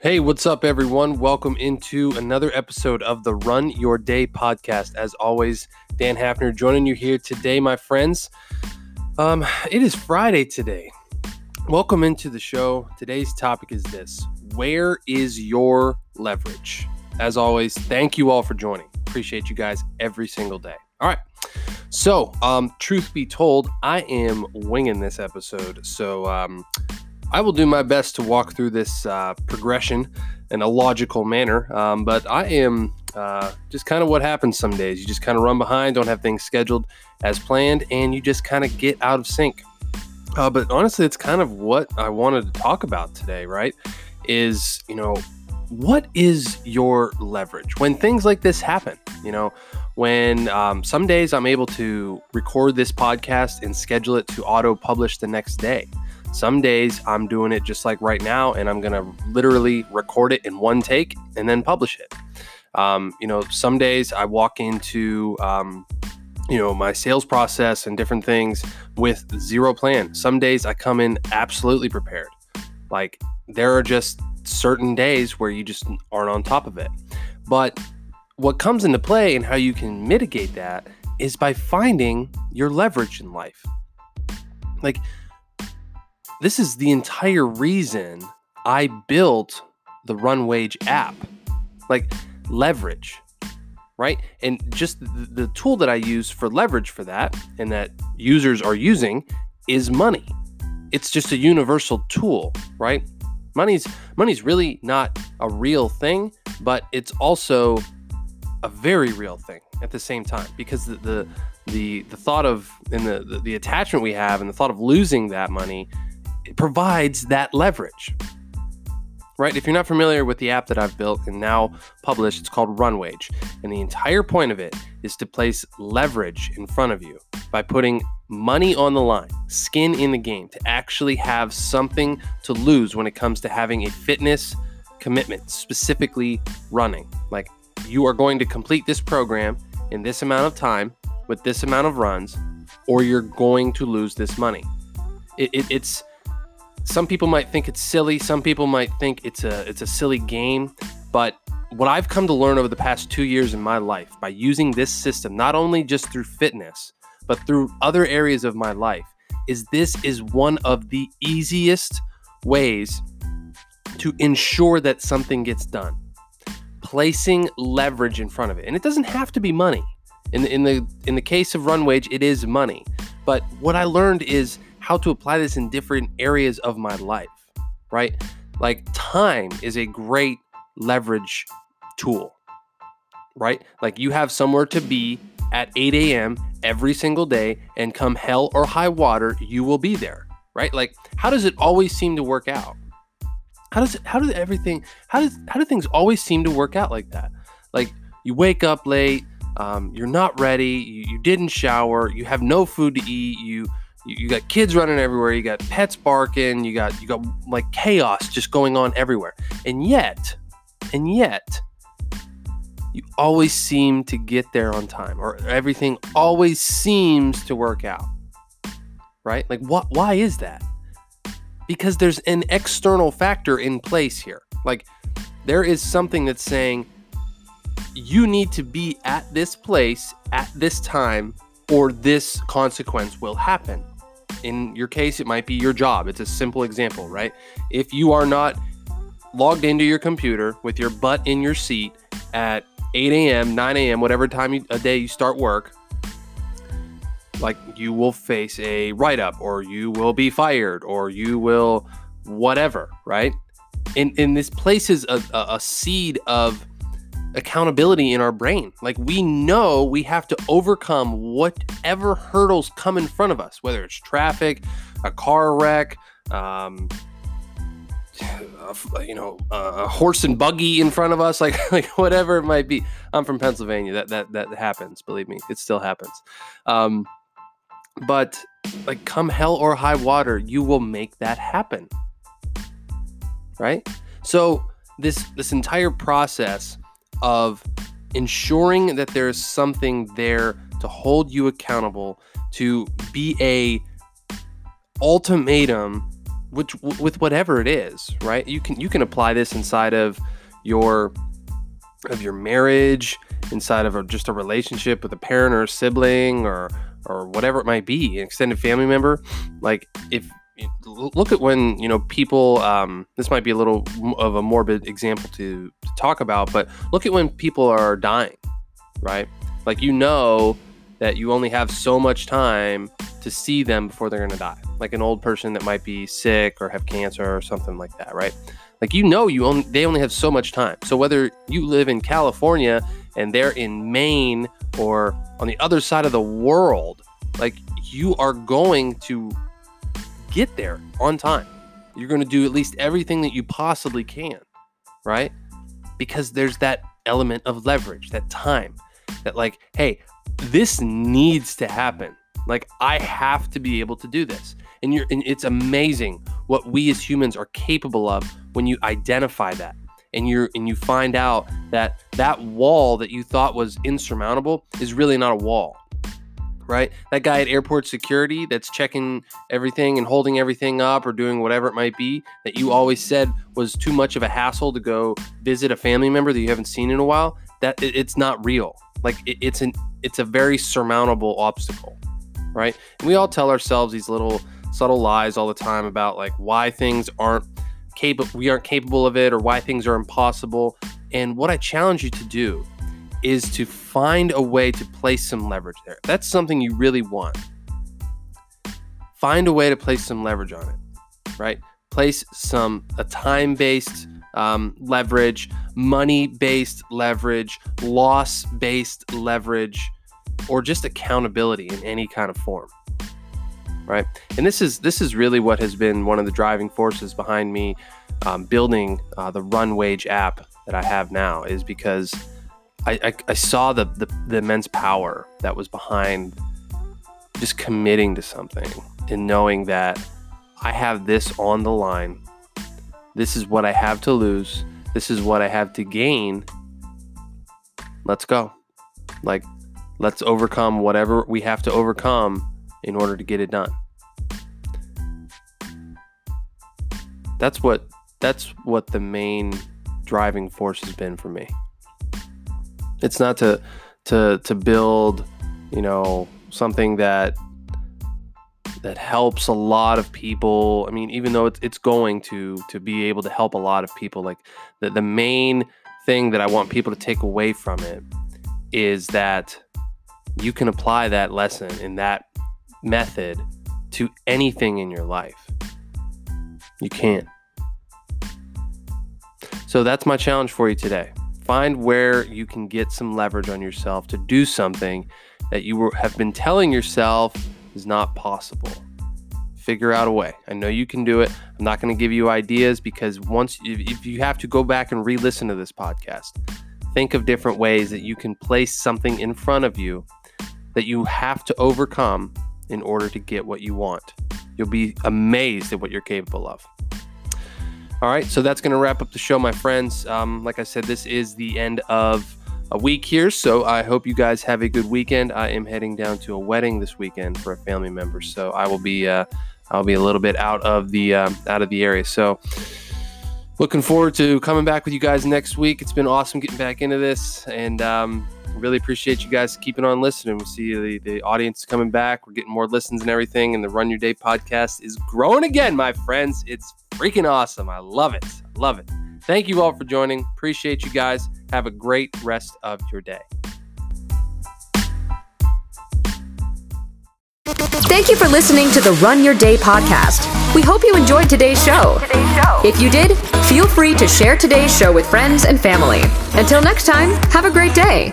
Hey, what's up, everyone? Welcome into another episode of the Run Your Day podcast. As always, Dan Hafner joining you here today, my friends. Um, it is Friday today. Welcome into the show. Today's topic is this Where is your leverage? As always, thank you all for joining. Appreciate you guys every single day. All right. So, um, truth be told, I am winging this episode. So, um, I will do my best to walk through this uh, progression in a logical manner, um, but I am uh, just kind of what happens some days. You just kind of run behind, don't have things scheduled as planned, and you just kind of get out of sync. Uh, but honestly, it's kind of what I wanted to talk about today, right? Is, you know, what is your leverage when things like this happen? You know, when um, some days I'm able to record this podcast and schedule it to auto publish the next day. Some days I'm doing it just like right now, and I'm gonna literally record it in one take and then publish it. Um, you know, some days I walk into um, you know my sales process and different things with zero plan. Some days I come in absolutely prepared. Like there are just certain days where you just aren't on top of it. But what comes into play and how you can mitigate that is by finding your leverage in life. Like this is the entire reason I built the RunWage app. Like leverage, right? And just the, the tool that I use for leverage for that and that users are using is money. It's just a universal tool, right? Money's money's really not a real thing, but it's also a very real thing at the same time because the the the, the thought of and the, the the attachment we have and the thought of losing that money provides that leverage. Right? If you're not familiar with the app that I've built and now published, it's called RunWage. And the entire point of it is to place leverage in front of you by putting money on the line, skin in the game, to actually have something to lose when it comes to having a fitness commitment, specifically running. Like you are going to complete this program in this amount of time with this amount of runs, or you're going to lose this money. It, it, it's some people might think it's silly. Some people might think it's a it's a silly game. But what I've come to learn over the past two years in my life by using this system, not only just through fitness, but through other areas of my life, is this is one of the easiest ways to ensure that something gets done. Placing leverage in front of it. And it doesn't have to be money. In the, in the in the case of RunWage, it is money. But what I learned is how to apply this in different areas of my life, right? Like time is a great leverage tool, right? Like you have somewhere to be at 8 a.m. every single day, and come hell or high water, you will be there, right? Like, how does it always seem to work out? How does it, how does everything, how does, how do things always seem to work out like that? Like, you wake up late, um, you're not ready, you, you didn't shower, you have no food to eat, you, you, you got kids running everywhere you got pets barking you got you got like chaos just going on everywhere. And yet and yet you always seem to get there on time or everything always seems to work out right? Like what why is that? Because there's an external factor in place here. Like there is something that's saying you need to be at this place at this time or this consequence will happen in your case, it might be your job. It's a simple example, right? If you are not logged into your computer with your butt in your seat at 8 a.m., 9 a.m., whatever time you, a day you start work, like you will face a write up or you will be fired or you will whatever, right? And, and this places a, a, a seed of accountability in our brain. Like we know we have to overcome whatever hurdles come in front of us, whether it's traffic, a car wreck, um, you know, a horse and buggy in front of us, like like whatever it might be. I'm from Pennsylvania. That that that happens. Believe me, it still happens. Um, but like, come hell or high water, you will make that happen. Right. So this this entire process of ensuring that there's something there to hold you accountable, to be a ultimatum which with whatever it is, right? You can you can apply this inside of your of your marriage, inside of a, just a relationship with a parent or a sibling or or whatever it might be, an extended family member. Like if look at when you know people um, this might be a little of a morbid example to, to talk about but look at when people are dying right? Like you know that you only have so much time to see them before they're going to die. Like an old person that might be sick or have cancer or something like that right? Like you know you only they only have so much time. So whether you live in california and they're in maine or on the other side of the world like you are going to get there on time. You're going to do at least everything that you possibly can, right? Because there's that element of leverage, that time, that like, hey, this needs to happen. Like I have to be able to do this. And you're and it's amazing what we as humans are capable of when you identify that. And you're and you find out that that wall that you thought was insurmountable is really not a wall right? That guy at airport security that's checking everything and holding everything up or doing whatever it might be that you always said was too much of a hassle to go visit a family member that you haven't seen in a while. That it's not real. Like it, it's an it's a very surmountable obstacle, right? And we all tell ourselves these little subtle lies all the time about like why things aren't capable we aren't capable of it or why things are impossible. And what I challenge you to do is to find a way to place some leverage there. That's something you really want. Find a way to place some leverage on it, right? Place some a time-based um, leverage, money-based leverage, loss-based leverage, or just accountability in any kind of form, right? And this is this is really what has been one of the driving forces behind me um, building uh, the Run Wage app that I have now, is because I, I, I saw the, the, the immense power that was behind just committing to something and knowing that I have this on the line. This is what I have to lose. This is what I have to gain. Let's go. Like, let's overcome whatever we have to overcome in order to get it done. That's what that's what the main driving force has been for me. It's not to to to build, you know, something that that helps a lot of people. I mean, even though it's it's going to to be able to help a lot of people, like the the main thing that I want people to take away from it is that you can apply that lesson and that method to anything in your life. You can. So that's my challenge for you today. Find where you can get some leverage on yourself to do something that you were, have been telling yourself is not possible. Figure out a way. I know you can do it. I'm not going to give you ideas because once, if you have to go back and re listen to this podcast, think of different ways that you can place something in front of you that you have to overcome in order to get what you want. You'll be amazed at what you're capable of. All right, so that's going to wrap up the show, my friends. Um, like I said, this is the end of a week here, so I hope you guys have a good weekend. I am heading down to a wedding this weekend for a family member, so I will be uh, I'll be a little bit out of the um, out of the area. So looking forward to coming back with you guys next week. It's been awesome getting back into this, and um, really appreciate you guys keeping on listening. We see the, the audience coming back. We're getting more listens and everything. And the Run Your Day podcast is growing again, my friends. It's freaking awesome. I love it. Love it. Thank you all for joining. Appreciate you guys. Have a great rest of your day. Thank you for listening to the Run Your Day podcast. We hope you enjoyed today's show. If you did, feel free to share today's show with friends and family. Until next time, have a great day.